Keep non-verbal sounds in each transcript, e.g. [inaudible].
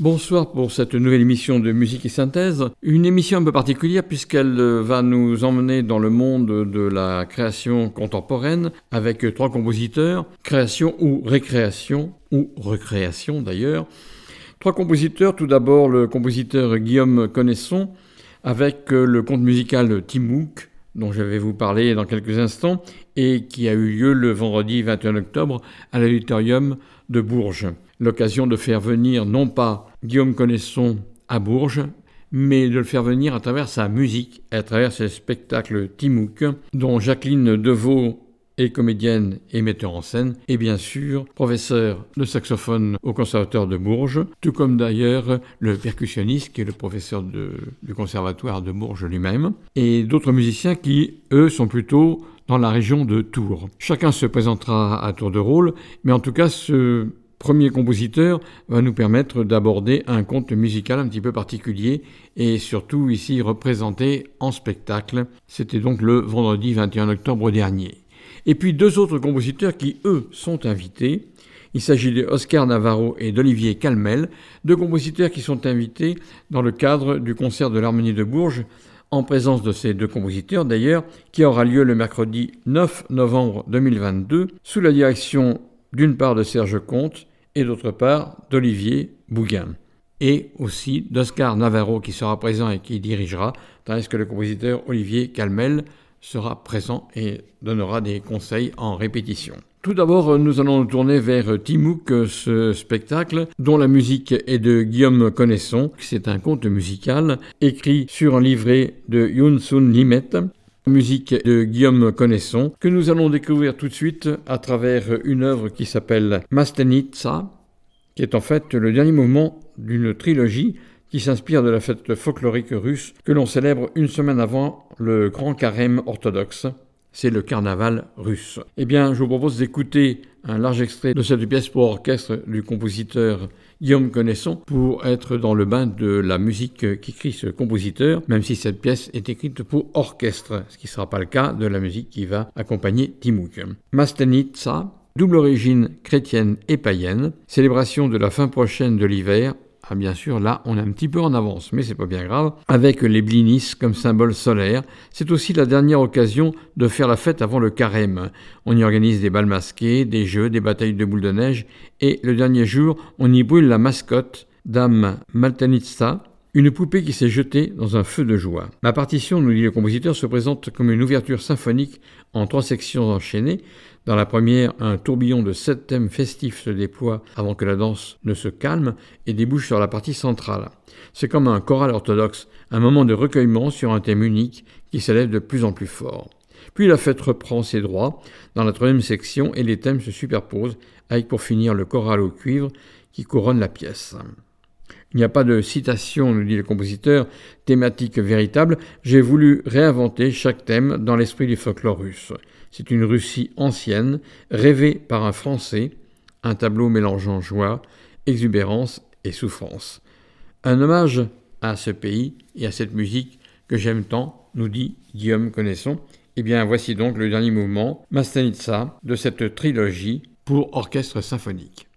Bonsoir pour cette nouvelle émission de musique et synthèse. Une émission un peu particulière puisqu'elle euh, va nous emmener dans le monde de la création contemporaine avec trois compositeurs, création ou récréation, ou recréation d'ailleurs. Trois compositeurs, tout d'abord le compositeur Guillaume Connaisson avec euh, le conte musical Timouk dont je vais vous parler dans quelques instants et qui a eu lieu le vendredi 21 octobre à l'auditorium de Bourges. L'occasion de faire venir non pas Guillaume Connaisson à Bourges, mais de le faire venir à travers sa musique, à travers ses spectacles Timouk, dont Jacqueline Deveau est comédienne et metteur en scène, et bien sûr professeur de saxophone au Conservatoire de Bourges, tout comme d'ailleurs le percussionniste qui est le professeur du Conservatoire de Bourges lui-même, et d'autres musiciens qui, eux, sont plutôt dans la région de Tours. Chacun se présentera à tour de rôle, mais en tout cas ce premier compositeur va nous permettre d'aborder un conte musical un petit peu particulier et surtout ici représenté en spectacle. C'était donc le vendredi 21 octobre dernier. Et puis deux autres compositeurs qui, eux, sont invités. Il s'agit d'Oscar Navarro et d'Olivier Calmel, deux compositeurs qui sont invités dans le cadre du concert de l'Harmonie de Bourges, en présence de ces deux compositeurs d'ailleurs, qui aura lieu le mercredi 9 novembre 2022, sous la direction d'une part de Serge Comte et d'autre part d'Olivier Bouguin. Et aussi d'Oscar Navarro qui sera présent et qui dirigera, tandis que le compositeur Olivier Calmel sera présent et donnera des conseils en répétition. Tout d'abord, nous allons nous tourner vers Timouk, ce spectacle dont la musique est de Guillaume Connaisson. C'est un conte musical écrit sur un livret de Yun Sun Limet musique de Guillaume Connaisson, que nous allons découvrir tout de suite à travers une œuvre qui s'appelle Mastenitsa, qui est en fait le dernier mouvement d'une trilogie qui s'inspire de la fête folklorique russe que l'on célèbre une semaine avant le grand carême orthodoxe. C'est le carnaval russe. Eh bien, je vous propose d'écouter un large extrait de cette pièce pour orchestre du compositeur Guillaume Connaisson pour être dans le bain de la musique qu'écrit ce compositeur, même si cette pièce est écrite pour orchestre, ce qui ne sera pas le cas de la musique qui va accompagner Timouk. Mastenitsa, double origine chrétienne et païenne, célébration de la fin prochaine de l'hiver ah, bien sûr, là, on est un petit peu en avance, mais c'est pas bien grave. Avec les blinis comme symbole solaire, c'est aussi la dernière occasion de faire la fête avant le carême. On y organise des balles masquées, des jeux, des batailles de boules de neige, et le dernier jour, on y brûle la mascotte, Dame Maltanitsa, une poupée qui s'est jetée dans un feu de joie. La partition, nous dit le compositeur, se présente comme une ouverture symphonique en trois sections enchaînées, dans la première, un tourbillon de sept thèmes festifs se déploie avant que la danse ne se calme et débouche sur la partie centrale. C'est comme un choral orthodoxe, un moment de recueillement sur un thème unique qui s'élève de plus en plus fort. Puis la fête reprend ses droits dans la troisième section et les thèmes se superposent avec pour finir le choral au cuivre qui couronne la pièce. Il n'y a pas de citation, nous dit le compositeur, thématique véritable. J'ai voulu réinventer chaque thème dans l'esprit du folklore russe. C'est une Russie ancienne, rêvée par un Français, un tableau mélangeant joie, exubérance et souffrance. Un hommage à ce pays et à cette musique que j'aime tant, nous dit Guillaume Connaisson. Eh bien, voici donc le dernier mouvement, Mastanitsa, de cette trilogie pour orchestre symphonique.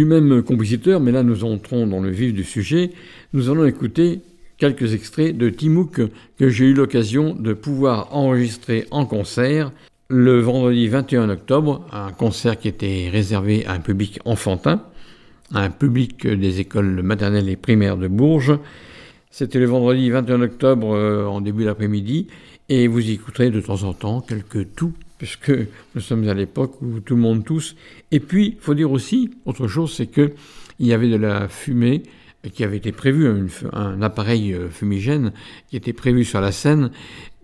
Du même compositeur, mais là nous entrons dans le vif du sujet, nous allons écouter quelques extraits de Timouk que j'ai eu l'occasion de pouvoir enregistrer en concert le vendredi 21 octobre, un concert qui était réservé à un public enfantin, à un public des écoles maternelles et primaires de Bourges. C'était le vendredi 21 octobre euh, en début d'après-midi, et vous écouterez de temps en temps quelques tout puisque nous sommes à l'époque où tout le monde tousse. Et puis, faut dire aussi, autre chose, c'est qu'il y avait de la fumée qui avait été prévue, un, appareil euh, fumigène qui était prévu sur la scène,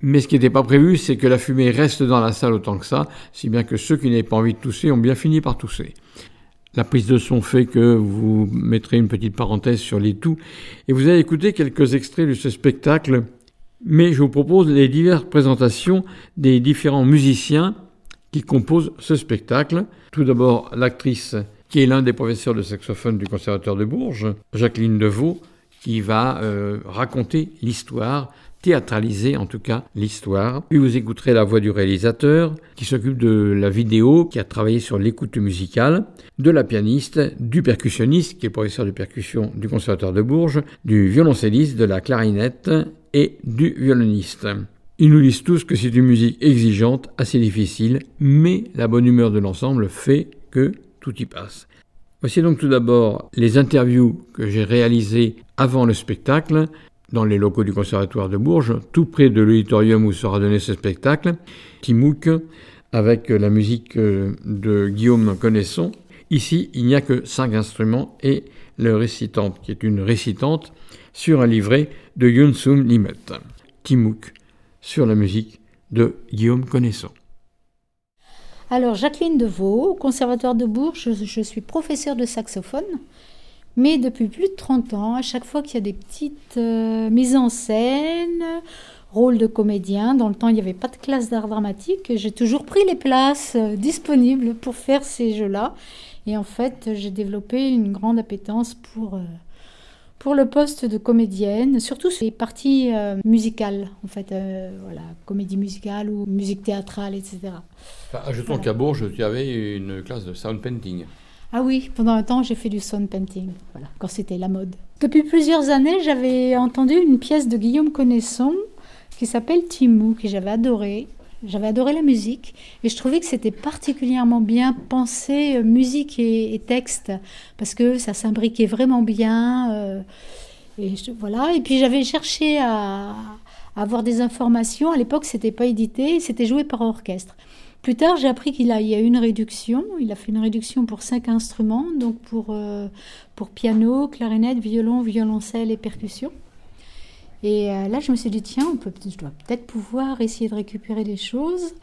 mais ce qui n'était pas prévu, c'est que la fumée reste dans la salle autant que ça, si bien que ceux qui n'avaient pas envie de tousser ont bien fini par tousser. La prise de son fait que vous mettrez une petite parenthèse sur les tout, et vous allez écouter quelques extraits de ce spectacle mais je vous propose les diverses présentations des différents musiciens qui composent ce spectacle. Tout d'abord, l'actrice qui est l'un des professeurs de saxophone du Conservatoire de Bourges, Jacqueline Deveau, qui va euh, raconter l'histoire, théâtraliser en tout cas l'histoire. Puis vous écouterez la voix du réalisateur, qui s'occupe de la vidéo, qui a travaillé sur l'écoute musicale, de la pianiste, du percussionniste, qui est professeur de percussion du Conservatoire de Bourges, du violoncelliste, de la clarinette et du violoniste. Ils nous disent tous que c'est une musique exigeante, assez difficile, mais la bonne humeur de l'ensemble fait que tout y passe. Voici donc tout d'abord les interviews que j'ai réalisées avant le spectacle dans les locaux du Conservatoire de Bourges, tout près de l'auditorium où sera donné ce spectacle, Timouk, avec la musique de Guillaume Connaisson. Ici, il n'y a que cinq instruments et le récitante, qui est une récitante, sur un livret de Yunsum Limet, Timouk, sur la musique de Guillaume Connaisson. Alors, Jacqueline Deveau, au Conservatoire de Bourges, je, suis professeure de saxophone, mais depuis plus de 30 ans, à chaque fois qu'il y a des petites euh, mises en scène, rôle de comédien, dans le temps il n'y avait pas de classe d'art dramatique, j'ai toujours pris les places euh, disponibles pour faire ces jeux-là. Et en fait, j'ai développé une grande appétence pour... Euh, pour le poste de comédienne, surtout sur les parties euh, musicales, en fait, euh, voilà, comédie musicale ou musique théâtrale, etc. Enfin, ajoutons qu'à Bourges, tu avais une classe de sound painting. Ah oui, pendant un temps, j'ai fait du sound painting, voilà, quand c'était la mode. Depuis plusieurs années, j'avais entendu une pièce de Guillaume Connaisson qui s'appelle Timou, que j'avais adoré. J'avais adoré la musique et je trouvais que c'était particulièrement bien pensé, euh, musique et, texte, parce que ça s'imbriquait vraiment bien. Euh, et voilà. Et puis j'avais cherché à, avoir des informations. À l'époque, c'était pas édité, c'était joué par orchestre. Plus tard, j'ai appris qu'il a, y a une réduction. Il a fait une réduction pour cinq instruments, donc pour, euh, pour piano, clarinette, violon, violoncelle et percussion. Et euh, là, je me suis dit, tiens, je dois peut-être pouvoir essayer de récupérer des choses.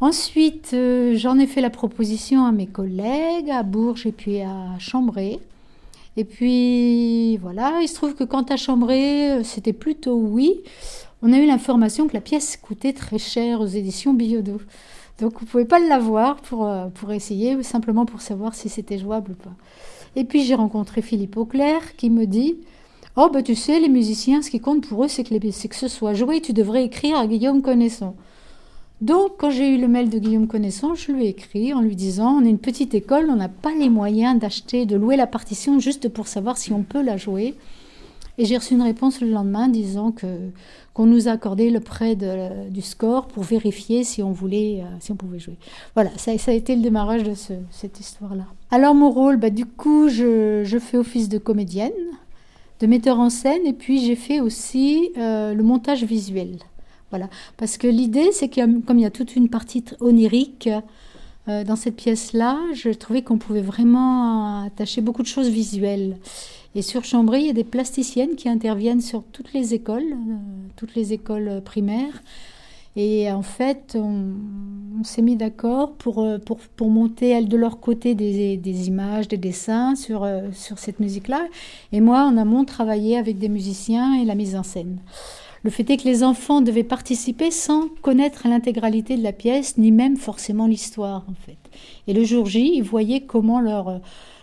Ensuite, euh, j'en ai fait la proposition à mes collègues, à Bourges et puis à Chambray. Et puis voilà, il se trouve que quand à Chambray, euh, c'était plutôt oui. On a eu l'information que la pièce coûtait très cher aux éditions Biodo. Donc vous ne pouvez pas l'avoir pour, pour essayer, simplement pour savoir si c'était jouable ou pas. Et puis j'ai rencontré Philippe Auclair qui me dit Oh, ben tu sais, les musiciens, ce qui compte pour eux, c'est que, ce soit joué. Tu devrais écrire à Guillaume Connaissant. Donc, quand j'ai eu le mail de Guillaume Connaissant, je lui ai écrit en lui disant On est une petite école, on n'a pas les moyens d'acheter, de louer la partition juste pour savoir si on peut la jouer. Et j'ai reçu une réponse le lendemain disant qu'on nous a accordé le prêt du score pour vérifier si on voulait, euh, si on pouvait jouer. Voilà, ça, ça a été le démarrage de cette histoire-là. Alors mon rôle, bah, du coup, je, fais office de comédienne, de metteur en scène, et puis j'ai fait aussi euh, le montage visuel. Voilà, parce que l'idée, c'est que comme il y a toute une partie onirique euh, dans cette pièce-là, je trouvais qu'on pouvait vraiment attacher beaucoup de choses visuelles. Et sur Chambry, il y a des plasticiennes qui interviennent sur toutes les écoles, euh, toutes les écoles primaires. Et en fait, on, s'est mis d'accord pour, euh, pour, pour, monter, elles, de leur côté, des, des images, des dessins sur, euh, sur cette musique-là. Et moi, en amont, travailler avec des musiciens et la mise en scène. Le fait est que les enfants devaient participer sans connaître l'intégralité de la pièce, ni même forcément l'histoire, en fait. Et le jour J, ils voyaient comment leur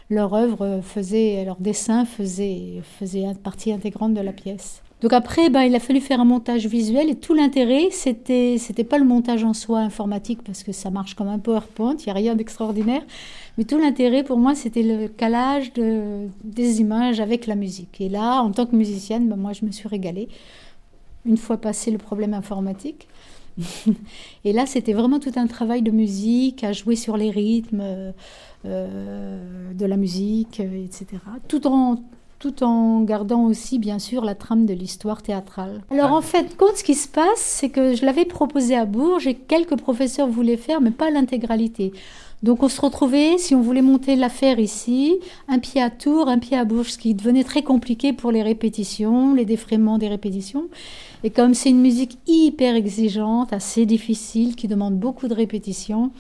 leur œuvre faisait, leur dessin faisait, faisait partie intégrante de la pièce. Donc après, ben, il a fallu faire un montage visuel et tout l'intérêt, c'était, c'était pas le montage en soi informatique parce que ça marche comme un PowerPoint, il n'y a rien d'extraordinaire, mais tout l'intérêt pour moi, c'était le calage de, des images avec la musique. Et là, en tant que musicienne, ben, moi, je me suis régalée une fois passé le problème informatique. [laughs] et là, c'était vraiment tout un travail de musique, à jouer sur les rythmes euh, de la musique, etc. Tout en, tout en gardant aussi, bien sûr, la trame de l'histoire théâtrale. Alors, en fait, compte, ce qui se passe, c'est que je l'avais proposé à Bourges et quelques professeurs voulaient faire, mais pas l'intégralité. Donc on se retrouvait, si on voulait monter l'affaire ici, un pied à Tours, un pied à Bourges, ce qui devenait très compliqué pour les répétitions, les défraiements des répétitions. Et comme c'est une musique hyper exigeante, assez difficile, qui demande beaucoup de répétitions,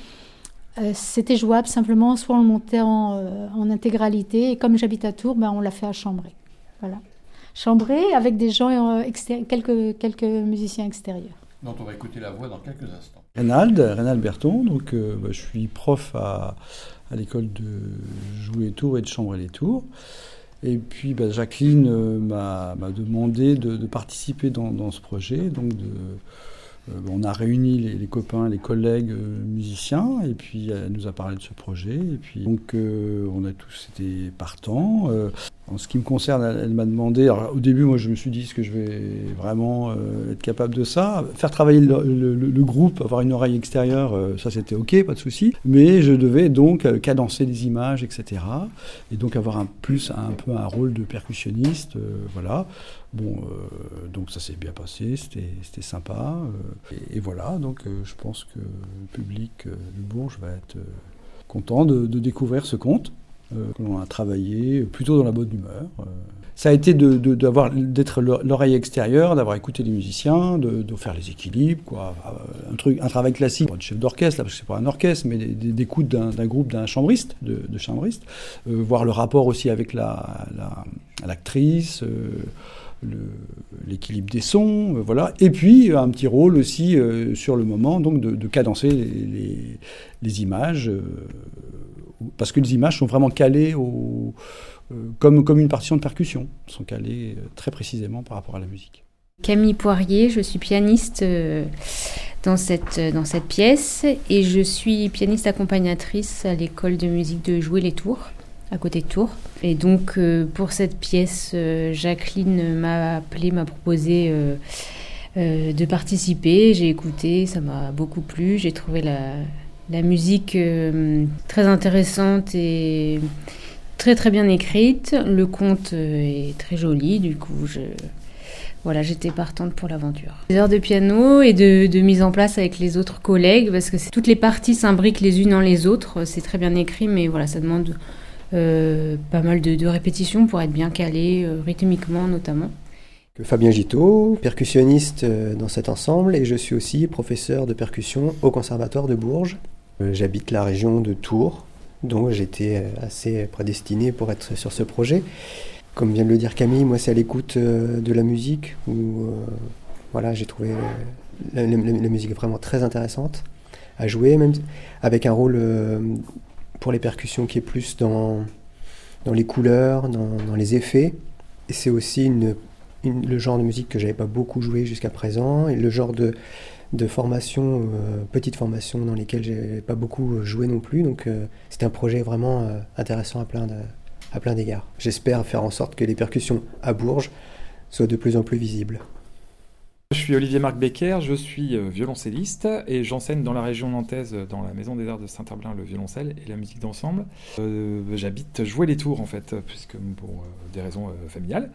euh, c'était jouable simplement, soit on le montait en, euh, intégralité, et comme j'habite à Tours, ben, on l'a fait à Chambray. Voilà. Chambray avec des gens, euh, quelques, quelques musiciens extérieurs. Dont on va écouter la voix dans quelques instants. Reynald, Reynald Berton, donc bah, je suis prof à, à l'école de Jouer Tours et de Chambray les Tours. Et puis bah, Jacqueline m'a demandé de, participer dans, dans, ce projet, donc de, euh, on a réuni les, copains, les collègues euh, musiciens, et puis elle nous a parlé de ce projet. Et puis donc euh, on a tous été partants. En ce qui me concerne, elle, m'a demandé. au début, moi, je me suis dit est-ce que je vais vraiment être capable de ça? Faire travailler le, groupe, avoir une oreille extérieure, ça c'était ok, pas de souci. Mais je devais donc cadencer des images, etc. Et donc avoir un plus un peu un rôle de percussionniste, voilà. Bon, euh, donc ça s'est bien passé, c'était sympa. Euh, et, voilà, donc euh, je pense que le public du Bourges va être content de, découvrir ce conte que l'on a travaillé plutôt dans la bonne humeur. ça a été d'être l'oreille extérieure, d'avoir écouté les musiciens, de, faire les équilibres, quoi. Un, truc, un travail classique, de chef d'orchestre, parce que c'est pas un orchestre, mais d'écoute d'un groupe d'un chambriste, de, chambriste, voir le rapport aussi avec l'actrice. La, l'équilibre des sons, euh, voilà. Et puis un petit rôle aussi euh, sur le moment, donc de, cadencer les, images, euh, parce que les images sont vraiment calées au, comme, comme une partition de percussion, sont calées très précisément par rapport à la musique. Camille Poirier, je suis pianiste dans cette, dans cette pièce et je suis pianiste accompagnatrice à l'école de musique de Jouer les Tours à côté de Tours. Et donc euh, pour cette pièce, euh, Jacqueline m'a appelé, m'a proposé euh, de participer. J'ai écouté, ça m'a beaucoup plu. J'ai trouvé la, la musique très intéressante et très très bien écrite. Le conte est très joli, du coup. Voilà, j'étais partante pour l'aventure. Des heures de piano et de, mise en place avec les autres collègues, parce que toutes les parties s'imbriquent les unes dans les autres. C'est très bien écrit, mais voilà, ça demande euh, pas mal de, répétitions pour être bien calé, euh, rythmiquement notamment. Fabien Giteau, percussionniste euh, dans cet ensemble, et je suis aussi professeur de percussion au Conservatoire de Bourges. Euh, j'habite la région de Tours, donc j'étais euh, assez prédestiné pour être sur ce projet. Comme vient de le dire Camille, moi c'est à l'écoute de la musique où voilà, j'ai trouvé la, musique vraiment très intéressante à jouer, même avec un rôle pour les percussions qui est plus dans, les couleurs, dans, les effets. Et c'est aussi le genre de musique que j'avais pas beaucoup joué jusqu'à présent et le genre de, de formation, euh, petite formation dans lesquelles j'ai pas beaucoup joué non plus. Donc euh, c'est un projet vraiment euh, intéressant à plein, à plein d'égards. J'espère faire en sorte que les percussions à Bourges soient de plus en plus visibles. Je suis Olivier Marc Becker, je suis euh, violoncelliste et j'enseigne dans la région nantaise, dans la Maison des Arts de Saint-Herblain, le violoncelle et la musique d'ensemble. Euh, j'habite Jouer les Tours en fait, puisque pour euh, des raisons familiales.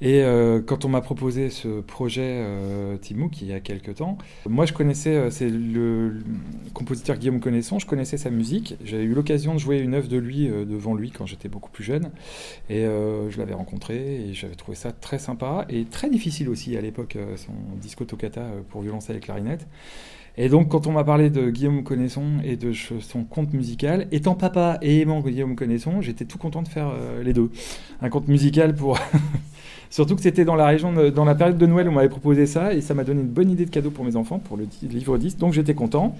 Et quand on m'a proposé ce projet Timou, qui il y a quelques temps, moi je connaissais, c'est le, compositeur Guillaume Connaisson, je connaissais sa musique. J'avais eu l'occasion de jouer une œuvre de lui devant lui quand j'étais beaucoup plus jeune. Et je l'avais rencontré et j'avais trouvé ça très sympa et très difficile aussi à l'époque. Disco toccata euh, pour violoncelle et clarinette. Et donc, quand on m'a parlé de Guillaume Connaisson et de son conte musical, étant papa et aimant Guillaume Connaisson, j'étais tout content de faire euh, les deux. Un conte musical pour. [laughs] Surtout que c'était dans la région, dans la période de Noël, on m'avait proposé ça et ça m'a donné une bonne idée de cadeau pour mes enfants, pour le livre 10. Donc j'étais content.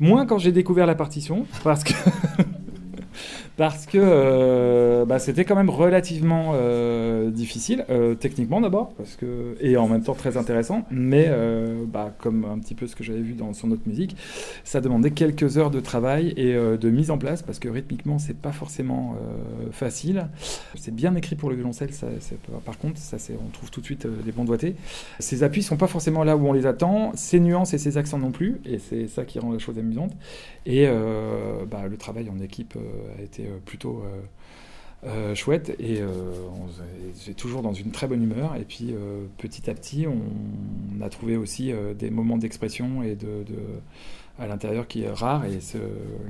Moins quand j'ai découvert la partition, parce que. [laughs] parce que euh, bah, c'était quand même relativement euh, difficile, euh, techniquement d'abord, parce que et en même temps très intéressant, mais bah, comme un petit peu ce que j'avais vu dans son autre musique, ça demandait quelques heures de travail et de mise en place, parce que rythmiquement c'est pas forcément facile. C'est bien écrit pour le violoncelle, par contre, ça on trouve tout de suite les bons doigtés. Ces appuis sont pas forcément là où on les attend, ces nuances et ces accents non plus, et c'est ça qui rend la chose amusante. Et bah, le travail en équipe a été euh, plutôt euh, euh, chouette et j'ai toujours dans une très bonne humeur. Et puis petit à petit, on, a trouvé aussi des moments d'expression et de, à l'intérieur qui est rare. Et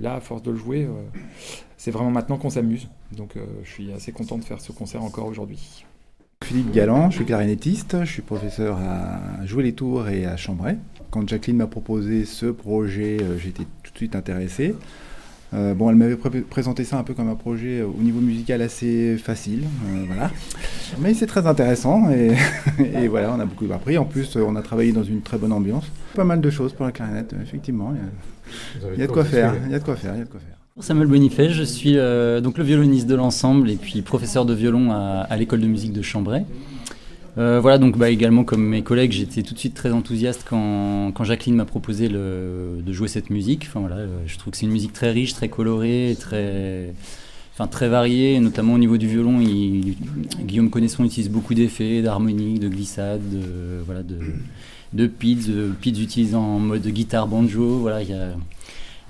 là, à force de le jouer, c'est vraiment maintenant qu'on s'amuse. Donc je suis assez content de faire ce concert encore aujourd'hui. Philippe Galland, je suis clarinettiste, je suis professeur à Jouer les Tours et à Chambray. Quand Jacqueline m'a proposé ce projet, j'étais tout de suite intéressé. Euh, bon, elle m'avait présenté ça un peu comme un projet euh, au niveau musical assez facile, euh, voilà. Mais c'est très intéressant [laughs] et, voilà, on a beaucoup appris. En plus, on a travaillé dans une très bonne ambiance. Pas mal de choses pour la clarinette, effectivement. Il y a, de quoi faire. Il y a de quoi faire. Il y a de quoi faire. Samuel Bonifay, je suis donc le violoniste de l'ensemble et puis professeur de violon à, à l'école de musique de Chambray. Euh, voilà, donc bah, également comme mes collègues, j'étais tout de suite très enthousiaste quand, quand Jacqueline m'a proposé de jouer cette musique. Enfin, voilà, euh, je trouve que c'est une musique très riche, très colorée, très, enfin, très variée, notamment au niveau du violon. Il, Guillaume Connaisson utilise beaucoup d'effets, d'harmoniques, de glissades, de, voilà, de, de pids, pids utilisant en mode guitare banjo. Voilà, il y a,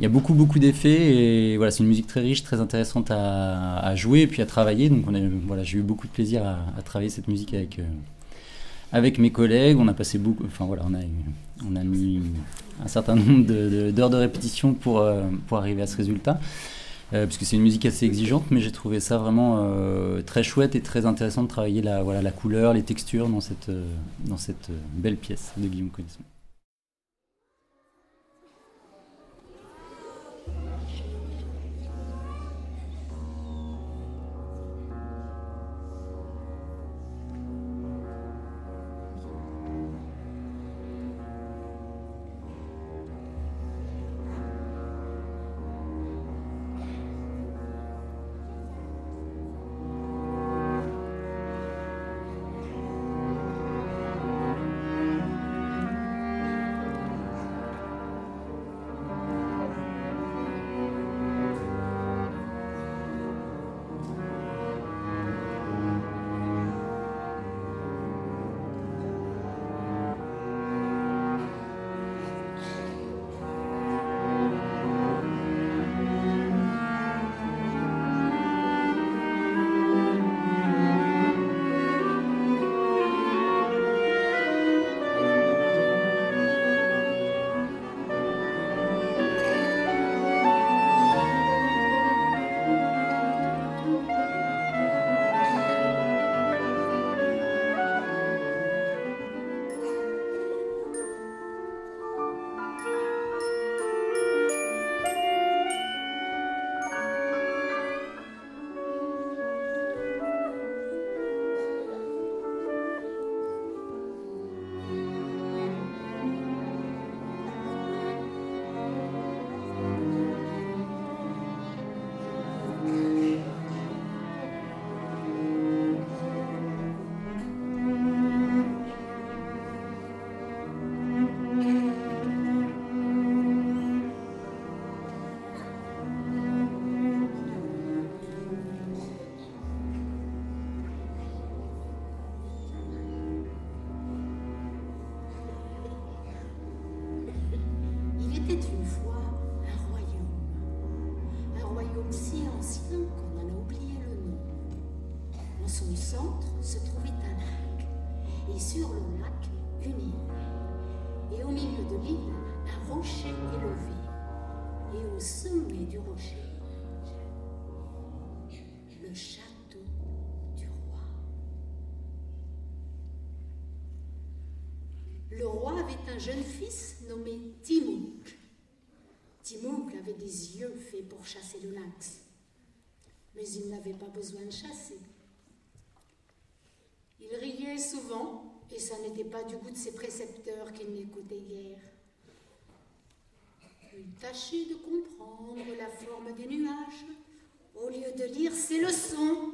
il y a beaucoup beaucoup d'effets et voilà c'est une musique très riche très intéressante à, jouer et puis à travailler donc on voilà j'ai eu beaucoup de plaisir à, à travailler cette musique avec euh, avec mes collègues. On a passé beaucoup, enfin voilà, on a, on a mis un certain nombre d'heures de, répétition pour, euh, pour arriver à ce résultat. Euh, puisque c'est une musique assez exigeante, mais j'ai trouvé ça vraiment euh, très chouette et très intéressant de travailler la, voilà, la couleur, les textures dans cette, dans cette belle pièce de Guillaume Connaisson. Un jeune fils nommé Timouk. Timouk avait des yeux faits pour chasser le lynx, mais il n'avait pas besoin de chasser. Il riait souvent, et ça n'était pas du goût de ses précepteurs qu'il n'écoutait guère. Il tâchait de comprendre la forme des nuages, au lieu de lire ses leçons.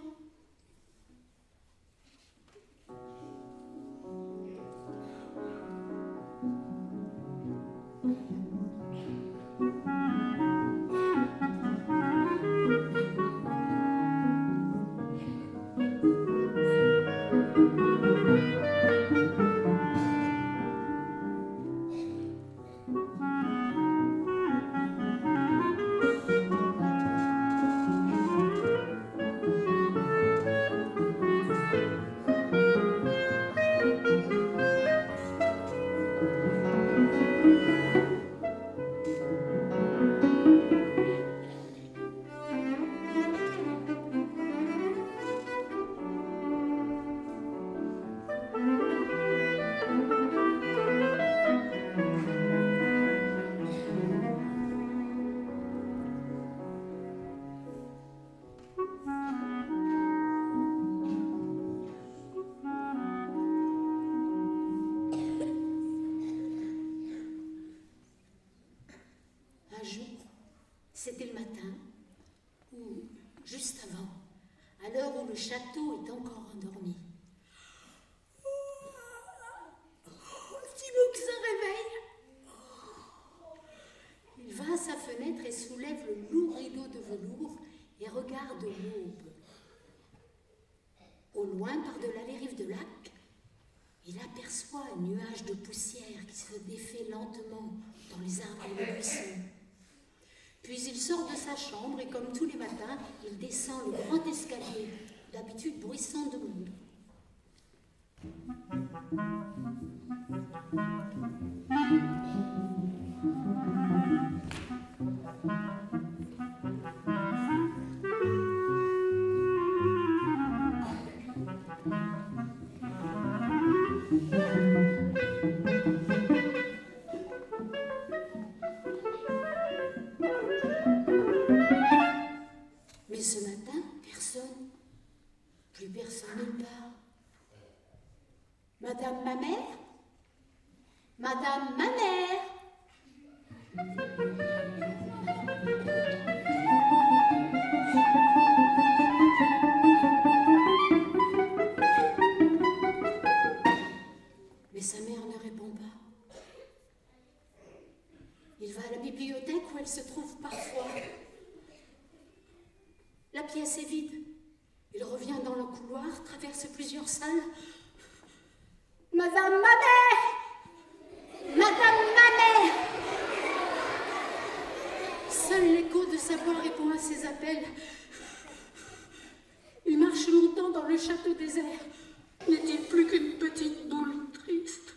Dans les arbres et les buissons. Puis il sort de sa chambre et comme tous les matins, il descend le grand escalier, d'habitude bruissant de monde. Où elle se trouve parfois. La pièce est vide. Il revient dans le couloir, traverse plusieurs salles. Madame ma mère Madame ma mère Seul l'écho de sa voix répond à ses appels. Il marche longtemps dans le château désert. N'est-il plus qu'une petite boule triste?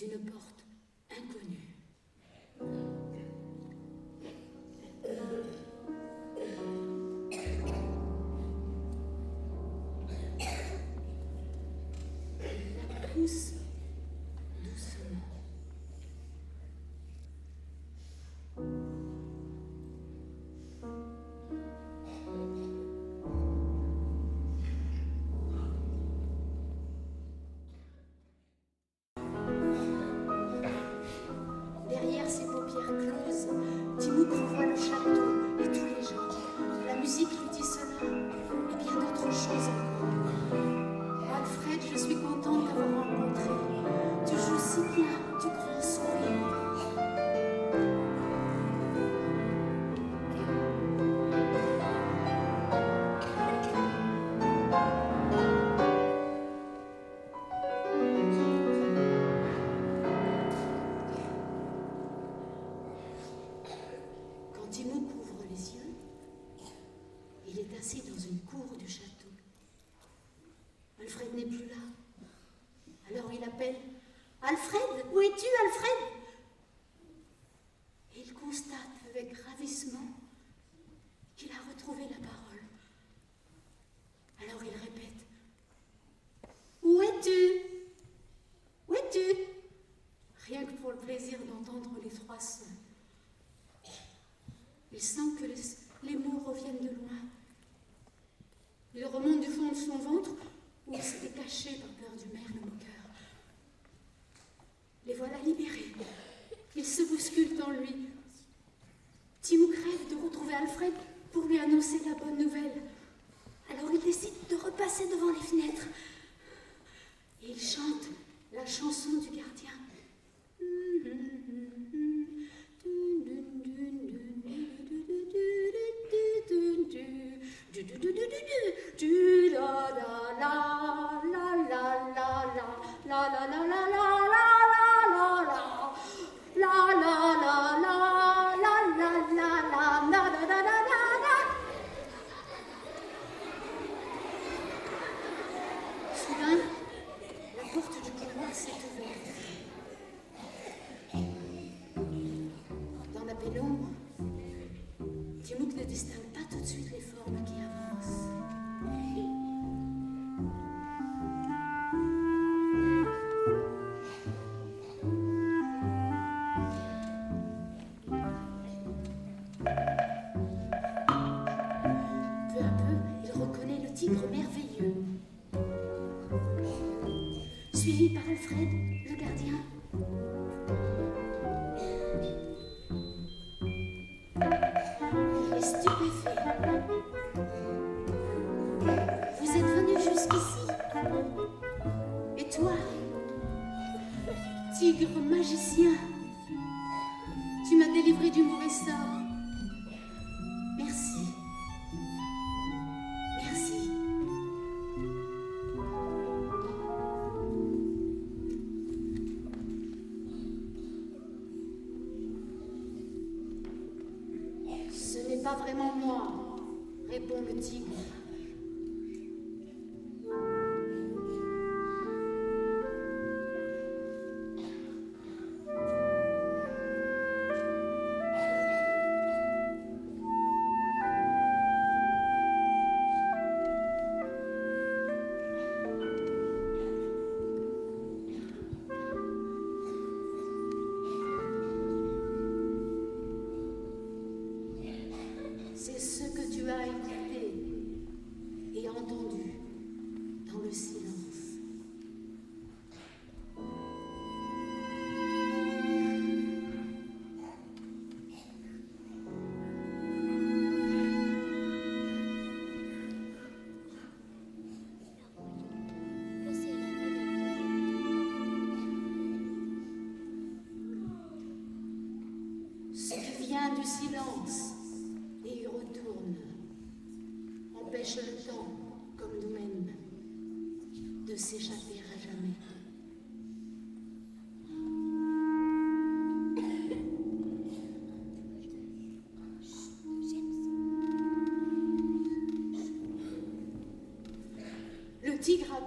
C'est une porte magicien, tu m'as délivré du mauvais sort.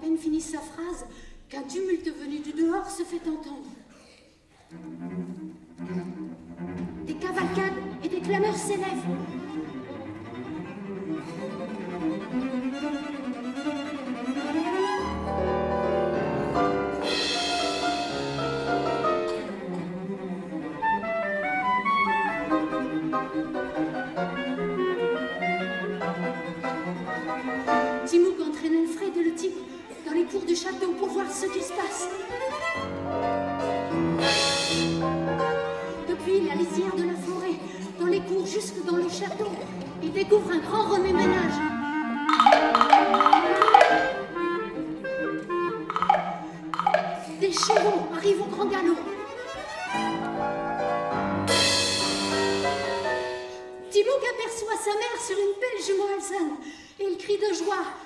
peine finit sa phrase qu'un tumulte venu du dehors se fait entendre. 좋아.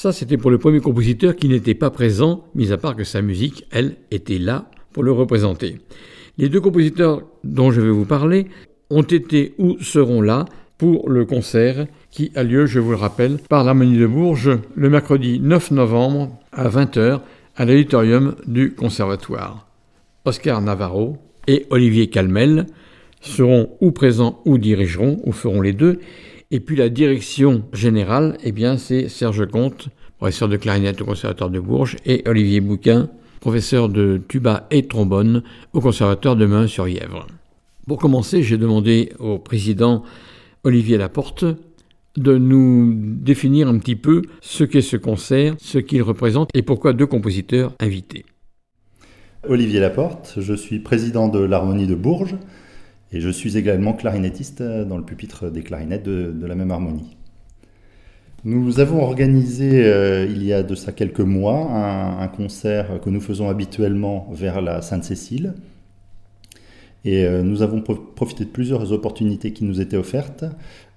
Ça, c'était pour le premier compositeur qui n'était pas présent, mis à part que sa musique, elle, était là pour le représenter. Les deux compositeurs dont je vais vous parler ont été ou seront là pour le concert qui a lieu, je vous le rappelle, par l'Harmonie de Bourges le mercredi 9 novembre à 20h à l'auditorium du Conservatoire. Oscar Navarro et Olivier Calmel seront ou présents ou dirigeront, ou feront les deux. Et puis la direction générale, eh bien, c'est Serge Comte, professeur de clarinette au Conservatoire de Bourges, et Olivier Bouquin, professeur de tuba et trombone au Conservatoire de Meun-sur-Yèvre. Pour commencer, j'ai demandé au président Olivier Laporte de nous définir un petit peu ce qu'est ce concert, ce qu'il représente et pourquoi deux compositeurs invités. Olivier Laporte, je suis président de l'Harmonie de Bourges et je suis également clarinettiste dans le pupitre des clarinettes de, la même harmonie. Nous avons organisé euh, il y a de ça quelques mois un, concert que nous faisons habituellement vers la Sainte-Cécile. Et euh, nous avons profité de plusieurs opportunités qui nous étaient offertes,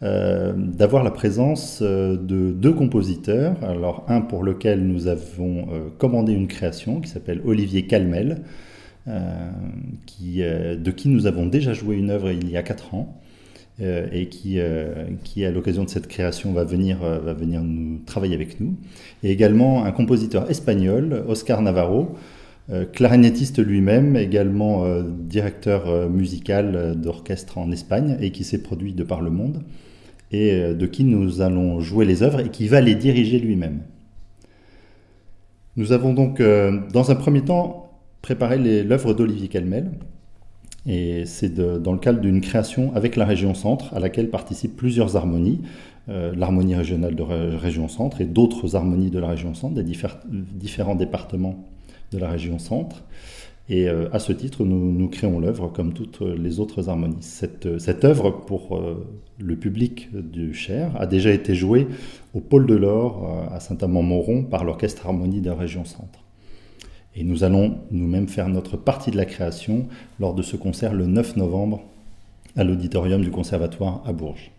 euh, d'avoir la présence de deux compositeurs. Alors un pour lequel nous avons commandé une création qui s'appelle Olivier Calmel, qui, de qui nous avons déjà joué une œuvre il y a quatre ans. Euh, et qui, euh, à l'occasion de cette création, va venir, euh, va venir nous travailler avec nous. Et également un compositeur espagnol, Oscar Navarro, clarinettiste lui-même, également directeur musical d'orchestre en Espagne et qui s'est produit de par le monde et de qui nous allons jouer les œuvres et qui va les diriger lui-même. Nous avons donc, dans un premier temps, préparé l'œuvre d'Olivier Calmel, et c'est dans le cadre d'une création avec la région Centre, à laquelle participent plusieurs harmonies, euh, l'harmonie régionale de région Centre et d'autres harmonies de la région Centre, des différents départements de la région Centre. Et euh, à ce titre, nous, créons l'œuvre comme toutes les autres harmonies. Cette, œuvre, pour euh, le public du Cher, a déjà été jouée au Pôle de l'Or à Saint-Amand-Montrond par l'Orchestre Harmonie de la région Centre. Et nous allons nous-mêmes faire notre partie de la création lors de ce concert le 9 novembre à l'auditorium du Conservatoire à Bourges.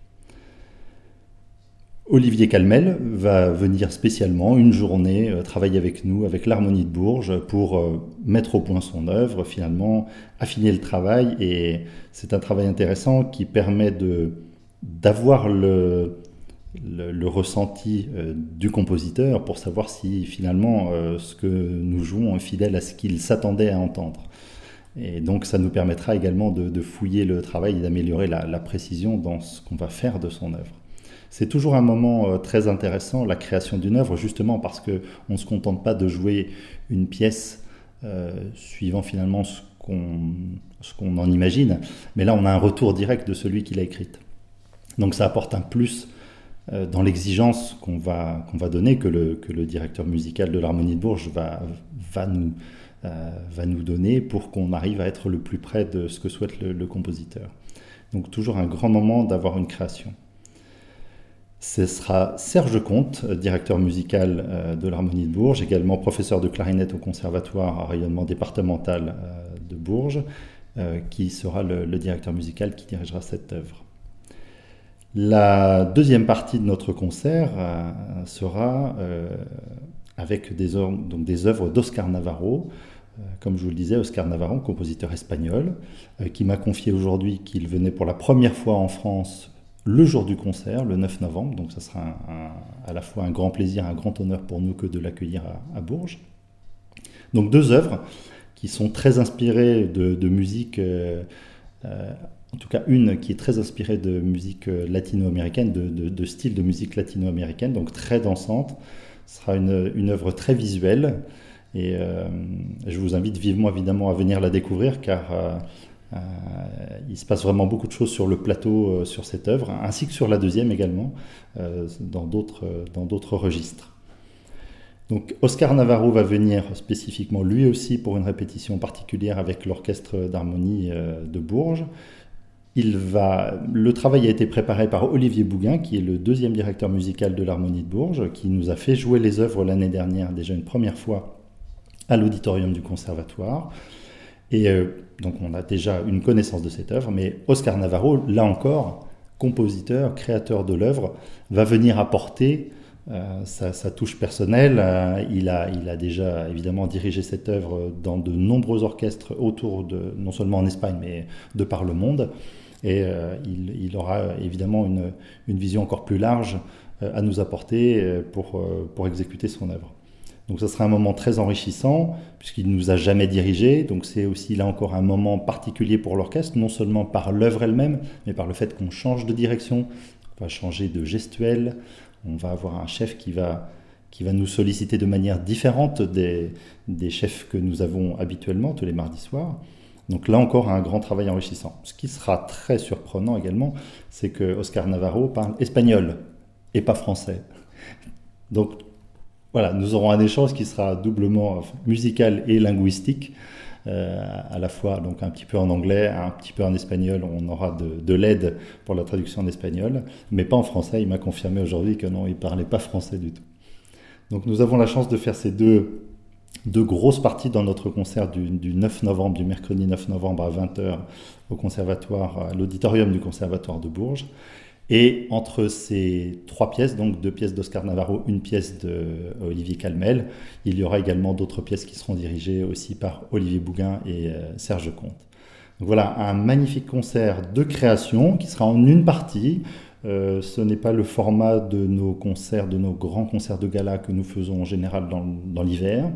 Olivier Calmel va venir spécialement une journée euh, travailler avec nous, avec l'Harmonie de Bourges, pour euh, mettre au point son œuvre, finalement affiner le travail. Et c'est un travail intéressant qui permet d'avoir le, le, ressenti euh, du compositeur pour savoir si finalement euh, ce que nous jouons est fidèle à ce qu'il s'attendait à entendre. Et donc ça nous permettra également de, fouiller le travail et d'améliorer la, précision dans ce qu'on va faire de son œuvre. C'est toujours un moment euh, très intéressant, la création d'une œuvre, justement parce qu'on ne se contente pas de jouer une pièce suivant finalement ce qu'on en imagine, mais là on a un retour direct de celui qui l'a écrite. Donc ça apporte un plus dans l'exigence qu'on va, qu'on va donner, que le, que le directeur musical de l'Harmonie de Bourges va, va, nous, euh, va nous donner pour qu'on arrive à être le plus près de ce que souhaite le, compositeur. Donc toujours un grand moment d'avoir une création. Ce sera Serge Comte, directeur musical de l'Harmonie de Bourges, également professeur de clarinette au Conservatoire à rayonnement départemental de Bourges, qui sera le, le directeur musical qui dirigera cette œuvre. La deuxième partie de notre concert euh, sera euh, avec des, œuvres d'Oscar Navarro. Euh, comme je vous le disais, Oscar Navarro, compositeur espagnol, qui m'a confié aujourd'hui qu'il venait pour la première fois en France le jour du concert, le 9 novembre. Donc, ça sera à la fois un grand plaisir, un grand honneur pour nous que de l'accueillir à, Bourges. Donc, deux œuvres qui sont très inspirées de, musique en tout cas une qui est très inspirée de musique euh, latino-américaine, de, style de musique latino-américaine, donc très dansante. Ce sera une, œuvre très visuelle et euh, je vous invite vivement évidemment à venir la découvrir car euh, il se passe vraiment beaucoup de choses sur le plateau sur cette œuvre, ainsi que sur la deuxième également, dans d'autres registres. Donc Oscar Navarro va venir spécifiquement lui aussi pour une répétition particulière avec l'orchestre d'harmonie de Bourges. Le travail a été préparé par Olivier Bouguin, qui est le deuxième directeur musical de l'Harmonie de Bourges, qui nous a fait jouer les œuvres l'année dernière, déjà une première fois, à l'auditorium du Conservatoire. Et euh, donc on a déjà une connaissance de cette œuvre, mais Oscar Navarro, là encore, compositeur, créateur de l'œuvre, va venir apporter sa, touche personnelle. il, a, il a déjà évidemment dirigé cette œuvre dans de nombreux orchestres autour de, non seulement en Espagne, mais de par le monde. Et il, il, aura évidemment une, vision encore plus large à nous apporter pour, pour exécuter son œuvre. Donc ça sera un moment très enrichissant puisqu'il ne nous a jamais dirigé. Donc c'est aussi là encore un moment particulier pour l'orchestre, non seulement par l'œuvre elle-même, mais par le fait qu'on change de direction, on va changer de gestuelle, on va avoir un chef qui va, qui va nous solliciter de manière différente des chefs que nous avons habituellement tous les mardis soirs. Donc là encore, un grand travail enrichissant. Ce qui sera très surprenant également, c'est que Oscar Navarro parle espagnol et pas français. Donc voilà, nous aurons un échange qui sera doublement musical et linguistique, euh, à la fois donc un petit peu en anglais, un petit peu en espagnol. On aura de, l'aide pour la traduction en espagnol, mais pas en français. Il m'a confirmé aujourd'hui que non, il parlait pas français du tout. Donc nous avons la chance de faire ces deux, deux grosses parties dans notre concert du, du 9 novembre, du mercredi 9 novembre à 20h au conservatoire, à l'auditorium du conservatoire de Bourges. Et entre ces trois pièces, donc deux pièces d'Oscar Navarro, une pièce d'Olivier Calmel, il y aura également d'autres pièces qui seront dirigées aussi par Olivier Bouguin et euh, Serge Comte. Donc voilà, un magnifique concert de création qui sera en une partie. Euh, ce n'est pas le format de nos concerts, de nos grands concerts de gala que nous faisons en général dans, l'hiver.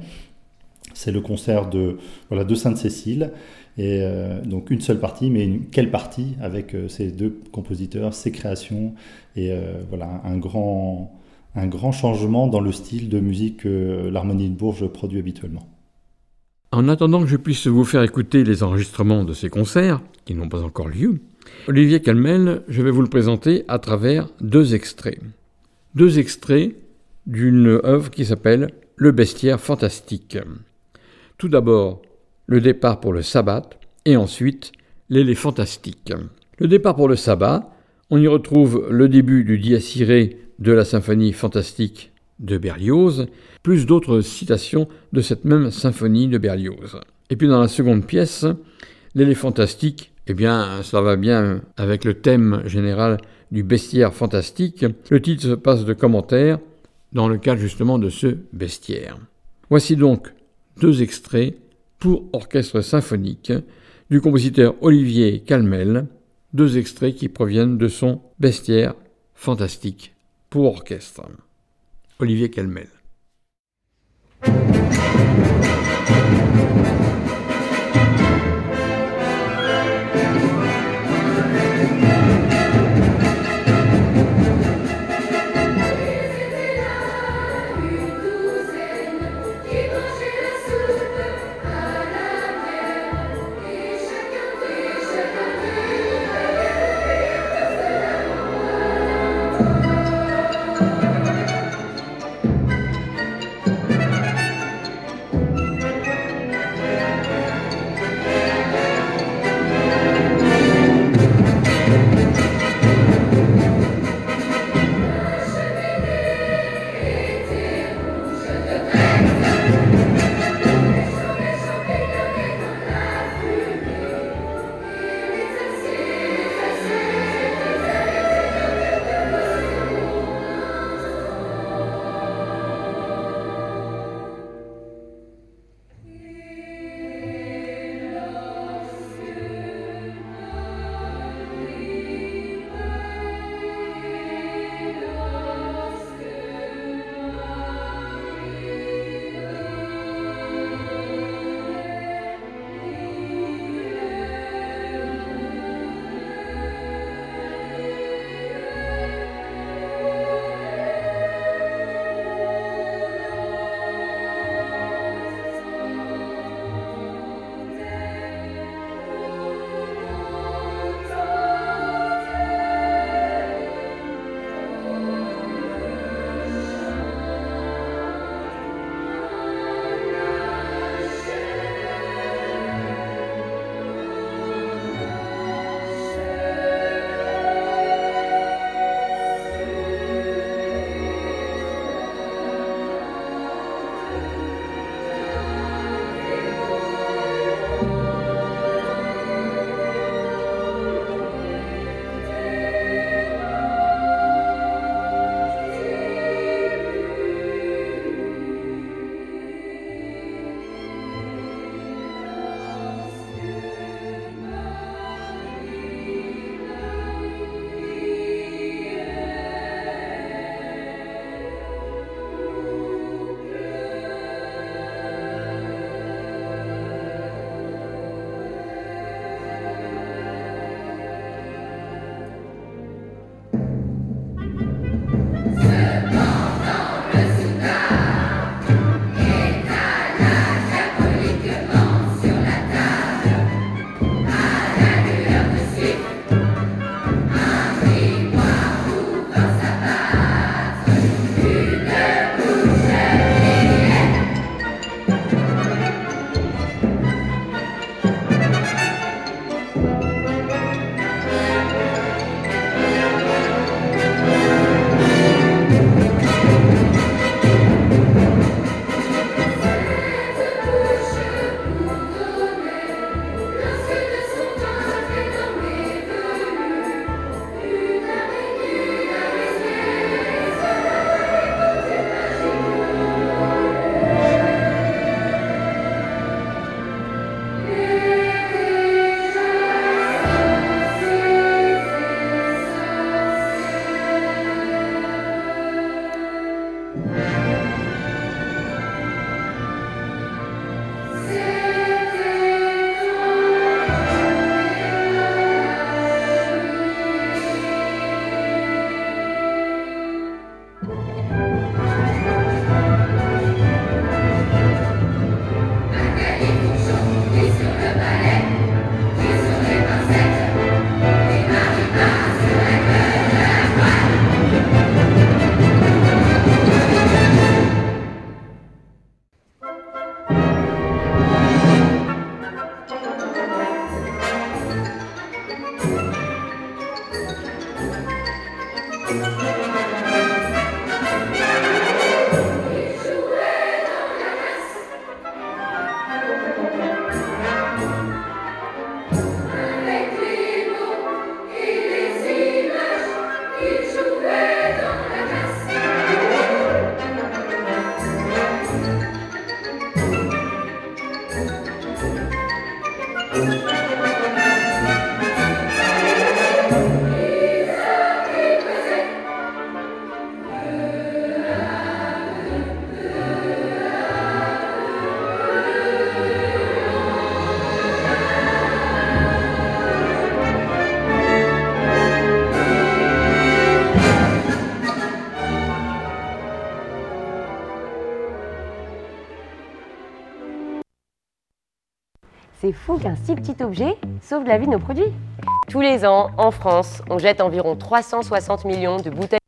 C'est le concert de, voilà, de Sainte-Cécile. Et euh, donc une seule partie, mais quelle partie avec euh, ces deux compositeurs, ces créations, et voilà un grand, un grand changement dans le style de musique que l'Harmonie de Bourges produit habituellement. En attendant que je puisse vous faire écouter les enregistrements de ces concerts, qui n'ont pas encore lieu, Olivier Calmel, je vais vous le présenter à travers deux extraits. Deux extraits d'une œuvre qui s'appelle Le bestiaire fantastique. Tout d'abord, le départ pour le sabbat et ensuite l'éléphantastique. Le départ pour le sabbat, on y retrouve le début du dies de la symphonie fantastique de Berlioz, plus d'autres citations de cette même symphonie de Berlioz. Et puis dans la seconde pièce, l'éléphantastique, eh bien, ça va bien avec le thème général du bestiaire fantastique. Le titre se passe de commentaires dans le cadre justement de ce bestiaire. Voici donc deux extraits pour orchestre symphonique du compositeur Olivier Calmel, deux extraits qui proviennent de son bestiaire fantastique pour orchestre. Olivier Calmel. Fou qu'un si petit objet sauve la vie de nos produits. Tous les ans, en France, on jette environ 360 millions de bouteilles.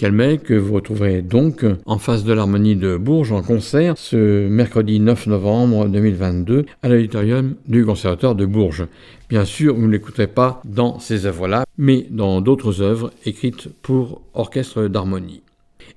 Calmet, que vous retrouverez donc en face de l'Harmonie de Bourges en concert ce mercredi 9 novembre 2022 à l'auditorium du Conservatoire de Bourges. Bien sûr, vous ne l'écouterez pas dans ces œuvres-là, mais dans d'autres œuvres écrites pour orchestre d'harmonie.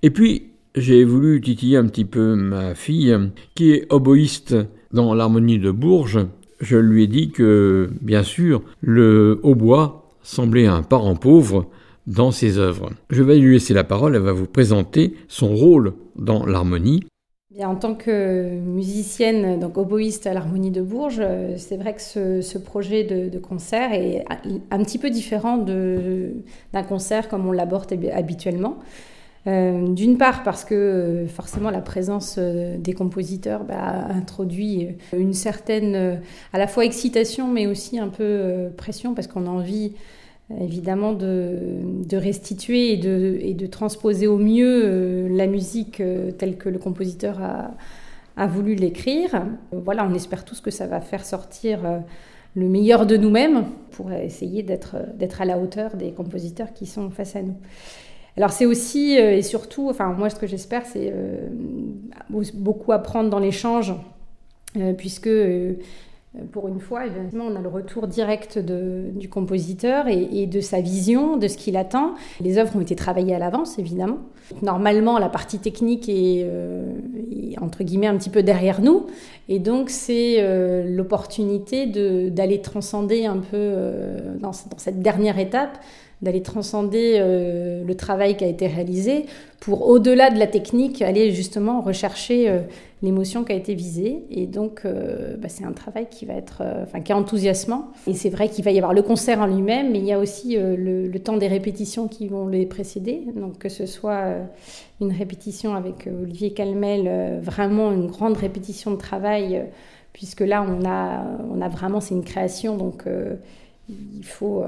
Et puis, j'ai voulu titiller un petit peu ma fille, qui est oboïste dans l'harmonie de Bourges. Je lui ai dit que, bien sûr, le hautbois semblait un parent pauvre, dans ses œuvres. Je vais lui laisser la parole, elle va vous présenter son rôle dans l'harmonie. En tant que musicienne, donc oboïste à l'harmonie de Bourges, euh, c'est vrai que ce, projet de, concert est un petit peu différent d'un concert comme on l'aborde habituellement. Euh, d'une part parce que euh, forcément la présence des compositeurs bah, introduit une certaine à la fois excitation mais aussi un peu pression parce qu'on a envie évidemment de, restituer et de, transposer au mieux euh, la musique euh, telle que le compositeur a, a voulu l'écrire. Voilà, on espère tous que ça va faire sortir euh, le meilleur de nous-mêmes pour essayer d'être à la hauteur des compositeurs qui sont face à nous. Alors c'est aussi et surtout, enfin moi ce que j'espère c'est beaucoup apprendre dans l'échange puisque pour une fois, on a le retour direct du compositeur et, de sa vision, de ce qu'il attend. Les œuvres ont été travaillées à l'avance, évidemment. Normalement, la partie technique est, euh, entre guillemets un petit peu derrière nous, et donc c'est euh, l'opportunité d'aller transcender un peu euh, dans, cette dernière étape d'aller transcender le travail qui a été réalisé pour, au-delà de la technique, aller justement rechercher l'émotion qui a été visée. Et donc, euh, bah, c'est un travail qui va être, euh, enfin, qui est enthousiasmant. Et c'est vrai qu'il va y avoir le concert en lui-même, mais il y a aussi euh, le, temps des répétitions qui vont les précéder. Donc, que ce soit une répétition avec Olivier Calmel, vraiment une grande répétition de travail, puisque là, on a, on a vraiment, c'est une création, donc il faut,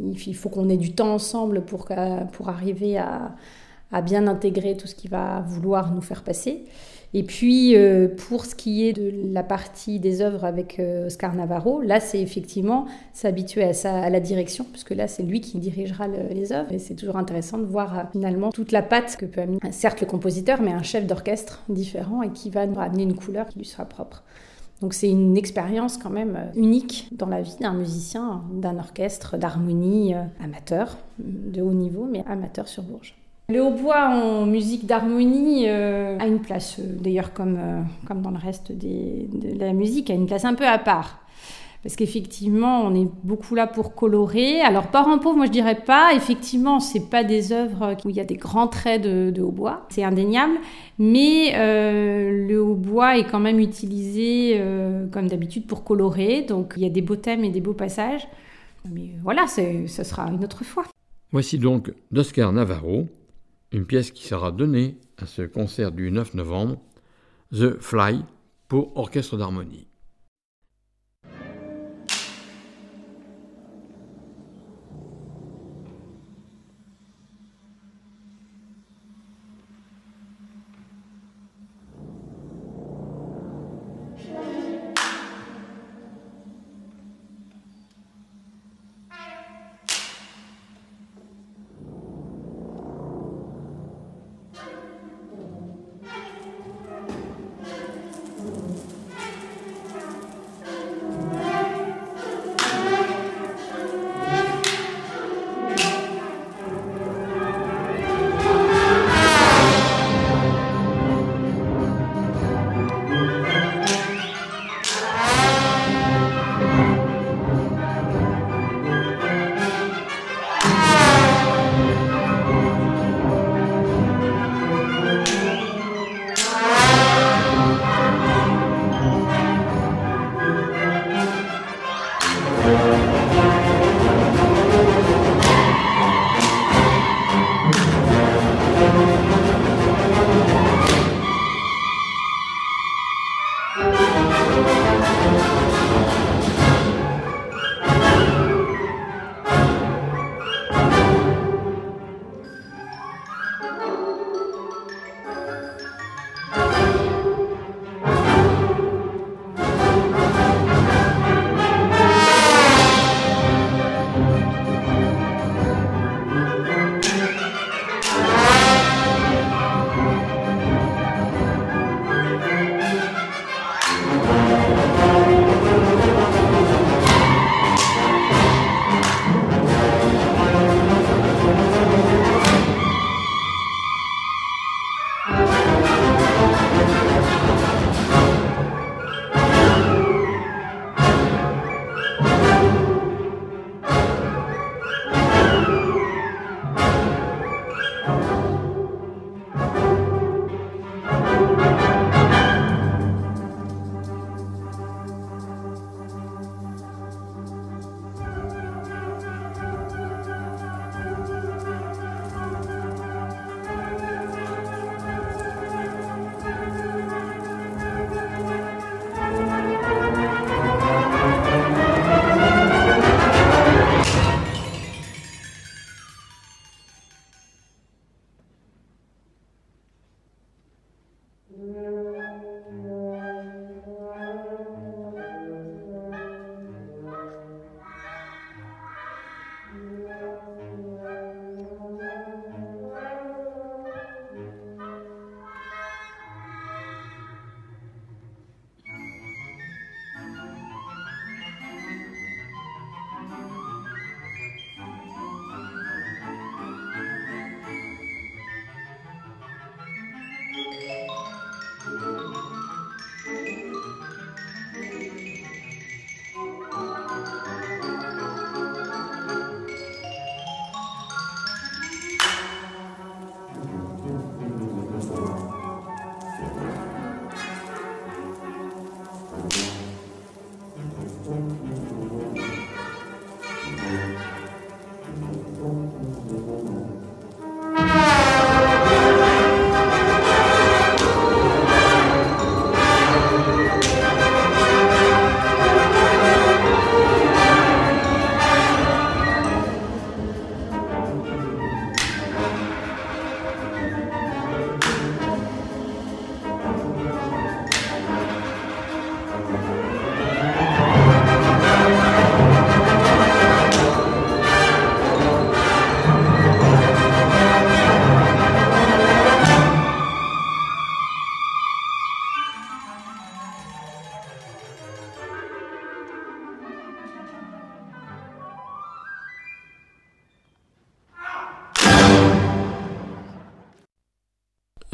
il faut qu'on ait du temps ensemble pour, pour arriver à bien intégrer tout ce qu'il va vouloir nous faire passer. Et puis, euh, pour ce qui est de la partie des œuvres avec euh, Oscar Navarro, là, c'est effectivement s'habituer à, à la direction, puisque là, c'est lui qui dirigera les œuvres. Et c'est toujours intéressant de voir euh, finalement toute la patte que peut amener, certes, le compositeur, mais un chef d'orchestre différent et qui va nous amener une couleur qui lui sera propre. Donc c'est une expérience quand même unique dans la vie d'un musicien, d'un orchestre d'harmonie amateur, de haut niveau, mais amateur sur Bourges. Le hautbois en musique d'harmonie euh, a une place, euh, d'ailleurs comme, euh, comme dans le reste de la musique, a une place un peu à part. Parce qu'effectivement, on est beaucoup là pour colorer. Alors, parents pauvres, moi je dirais pas. Effectivement, c'est pas des œuvres où il y a des grands traits de, hautbois, c'est indéniable. Mais le hautbois est quand même utilisé, comme d'habitude, pour colorer. Donc, il y a des beaux thèmes et des beaux passages. Mais voilà, ce sera une autre fois. Voici donc d'Oscar Navarro, une pièce qui sera donnée à ce concert du 9 novembre, The Fly, pour orchestre d'harmonie.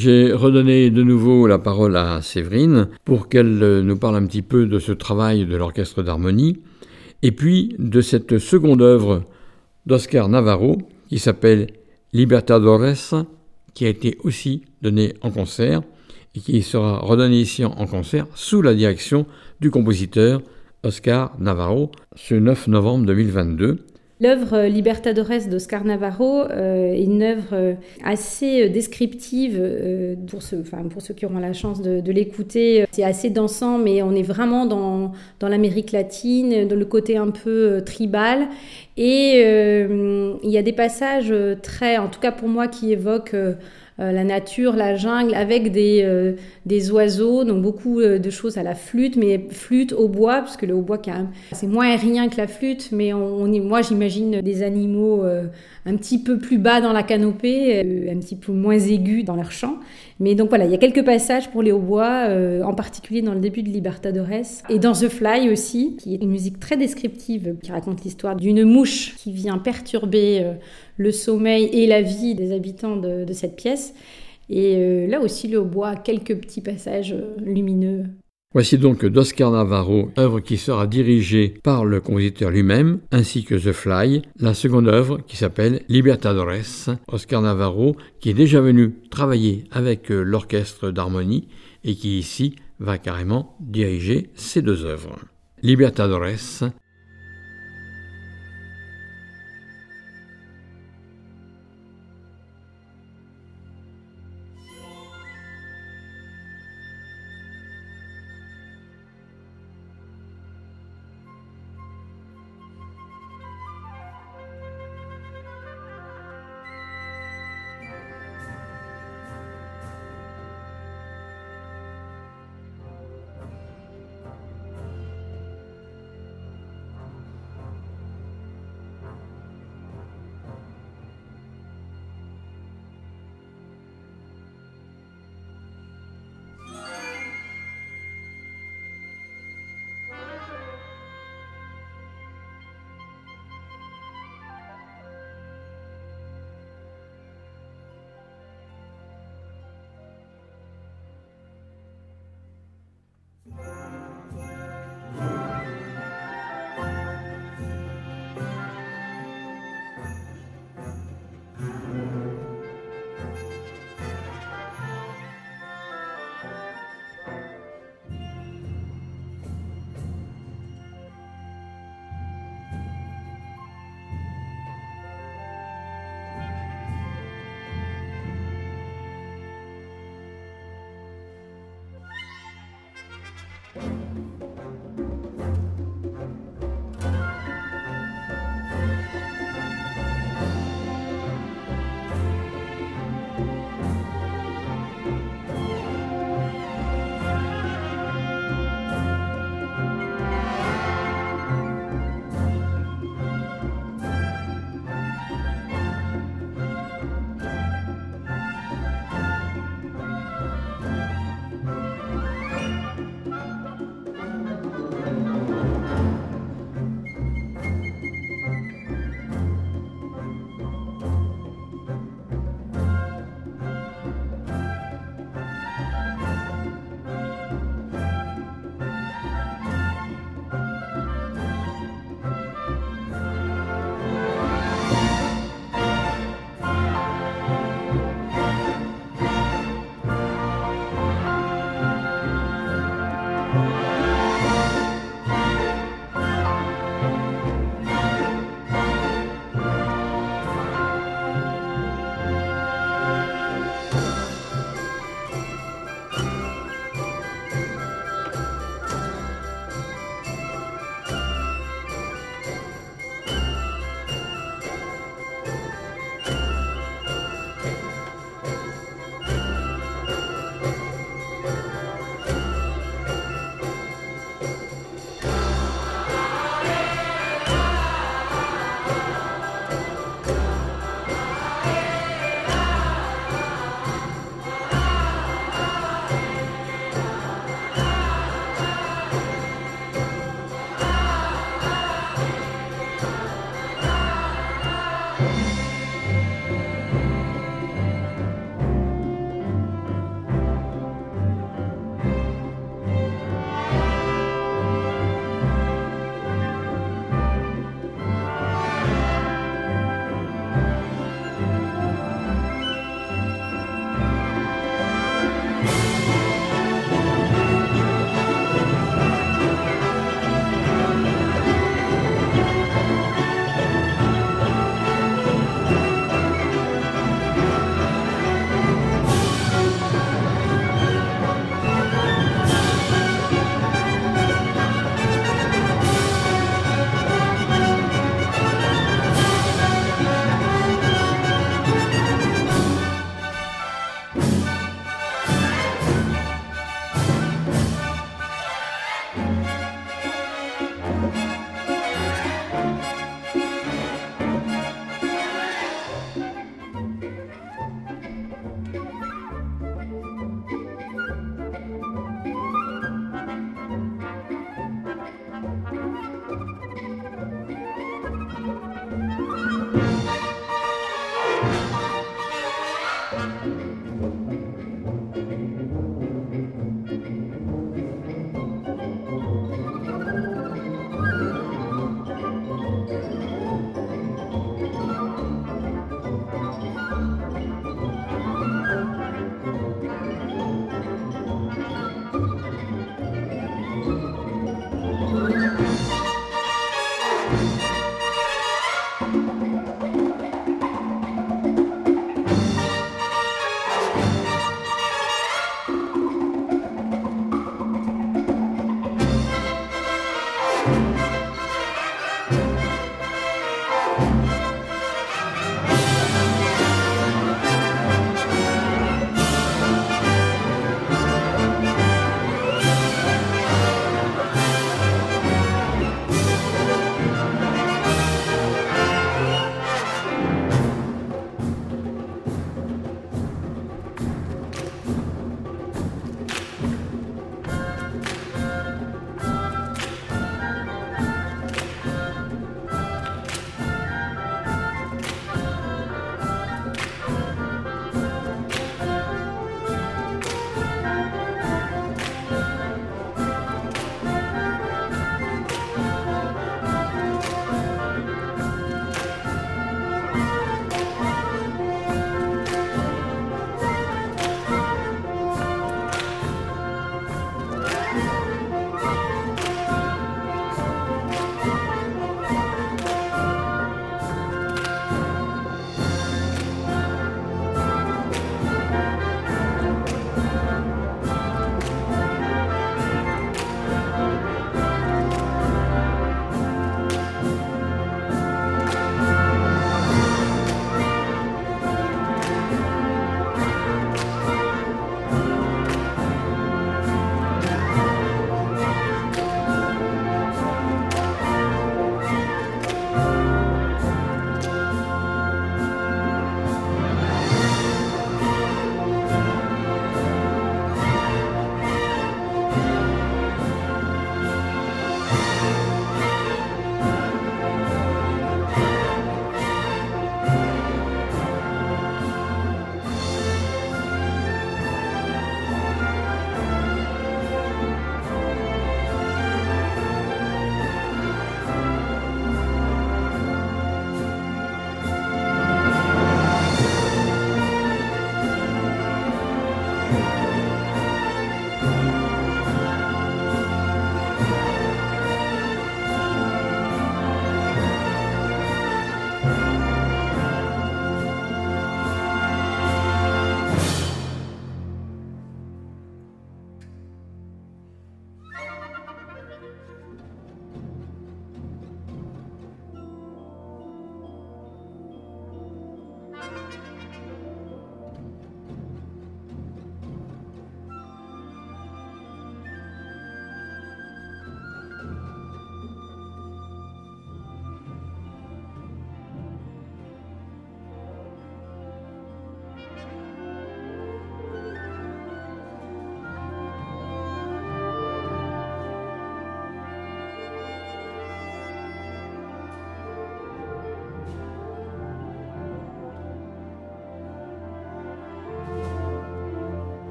J'ai redonné de nouveau la parole à Séverine pour qu'elle euh, nous parle un petit peu de ce travail de l'orchestre d'harmonie et puis de cette seconde œuvre d'Oscar Navarro qui s'appelle Libertadores, qui a été aussi donnée en concert et qui sera redonnée ici en concert sous la direction du compositeur Oscar Navarro ce 9 novembre 2022. L'œuvre euh, Libertadores d'Oscar Navarro euh, est une œuvre euh, assez descriptive pour, ceux, enfin, pour ceux qui auront la chance de, l'écouter. C'est assez dansant, mais on est vraiment dans, dans l'Amérique latine, dans le côté un peu tribal. Et il y a des passages très, en tout cas pour moi, qui évoquent la nature, la jungle, avec des, euh, des oiseaux, donc beaucoup euh, de choses à la flûte, mais flûte au bois, puisque le hautbois, c'est moins aérien que la flûte, mais on, moi j'imagine des animaux un petit peu plus bas dans la canopée, un petit peu moins aigus dans leur chant. Mais donc voilà, il y a quelques passages pour les hautbois, en particulier dans le début de Libertadores, et dans The Fly aussi, qui est une musique très descriptive, qui raconte l'histoire d'une mouche qui vient perturber le sommeil et la vie des habitants de, cette pièce. Et euh, là aussi, le a quelques petits passages euh, lumineux. Voici donc d'Oscar Navarro, œuvre qui sera dirigée par le compositeur lui-même, ainsi que The Fly, la seconde œuvre qui s'appelle Libertadores. Oscar Navarro, qui est déjà venu travailler avec euh, l'orchestre d'harmonie et qui ici va carrément diriger ces deux œuvres. Libertadores,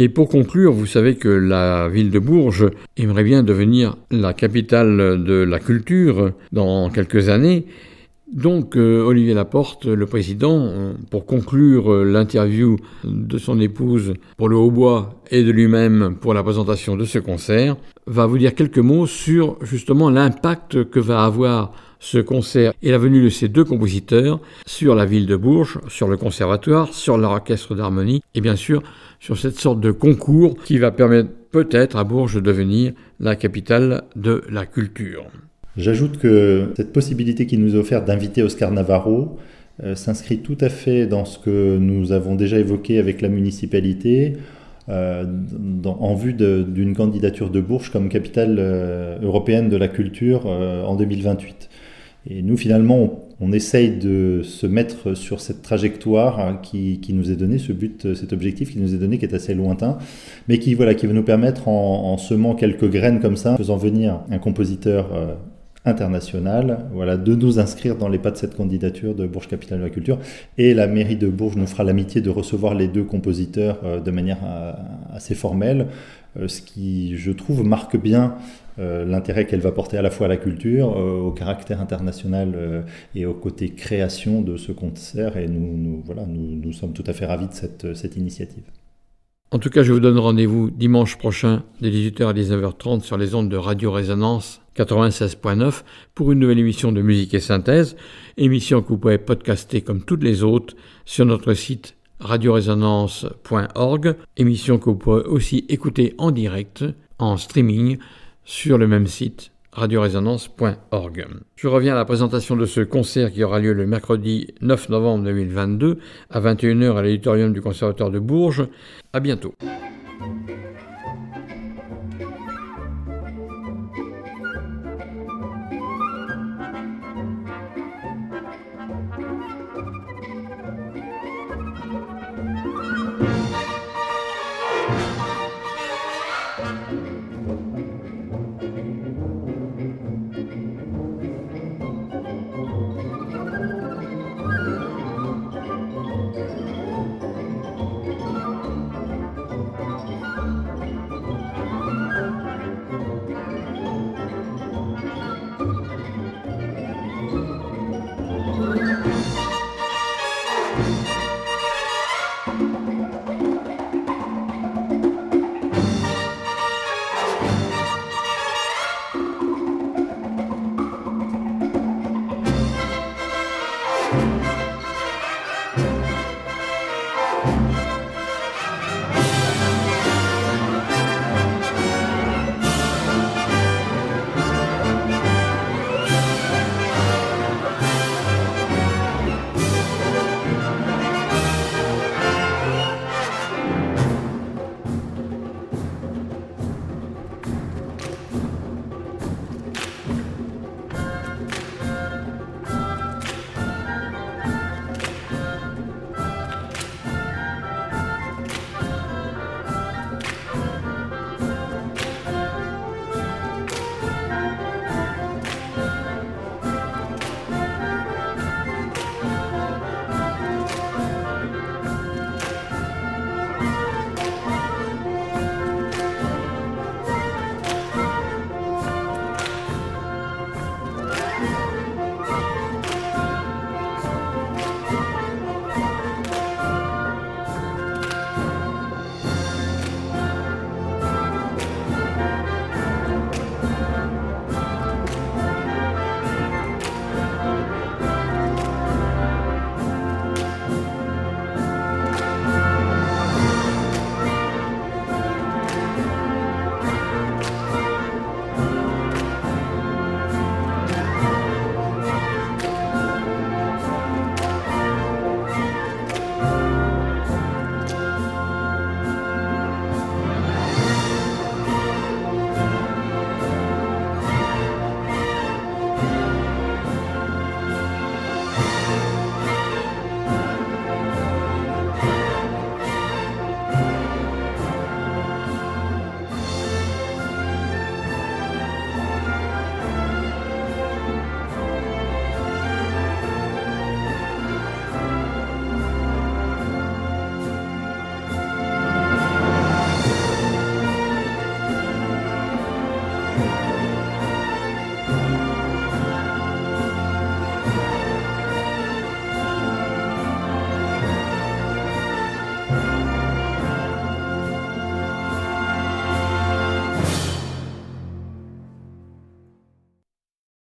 Et pour conclure, vous savez que la ville de Bourges aimerait bien devenir la capitale de la culture dans quelques années. Donc euh, Olivier Laporte, le président, euh, pour conclure euh, l'interview de son épouse pour le hautbois et de lui-même pour la présentation de ce concert, va vous dire quelques mots sur justement l'impact que va avoir ce concert et la venue de ces deux compositeurs sur la ville de Bourges, sur le conservatoire, sur l'orchestre d'harmonie et bien sûr sur cette sorte de concours qui va permettre peut-être à Bourges de devenir la capitale de la culture. J'ajoute que cette possibilité qui nous est offerte d'inviter Oscar Navarro euh, s'inscrit tout à fait dans ce que nous avons déjà évoqué avec la municipalité euh, en vue d'une candidature de Bourges comme capitale euh, européenne de la culture en 2028. Et nous, finalement, on, essaye de se mettre sur cette trajectoire hein, qui, nous est donnée, ce but, cet objectif qui nous est donné, qui est assez lointain, mais qui, voilà, qui va nous permettre, en, semant quelques graines comme ça, faisant venir un compositeur international, voilà, de nous inscrire dans les pas de cette candidature de Bourges Capitale de la Culture. Et la mairie de Bourges nous fera l'amitié de recevoir les deux compositeurs euh, de manière euh, assez formelle, euh, ce qui, je trouve, marque bien l'intérêt qu'elle va porter à la fois à la culture, au caractère international et au côté création de ce concert. Et nous, nous voilà, nous, sommes tout à fait ravis de cette, cette initiative. En tout cas, je vous donne rendez-vous dimanche prochain de 18h à 19h30 sur les ondes de Radio Résonance 96.9 pour une nouvelle émission de musique et synthèse, émission que vous pouvez podcaster comme toutes les autres sur notre site radioresonance.org, émission que vous pouvez aussi écouter en direct, en streaming, sur le même site radioresonance.org. Je reviens à la présentation de ce concert qui aura lieu le mercredi 9 novembre 2022 à 21h à l'auditorium du Conservatoire de Bourges. À bientôt.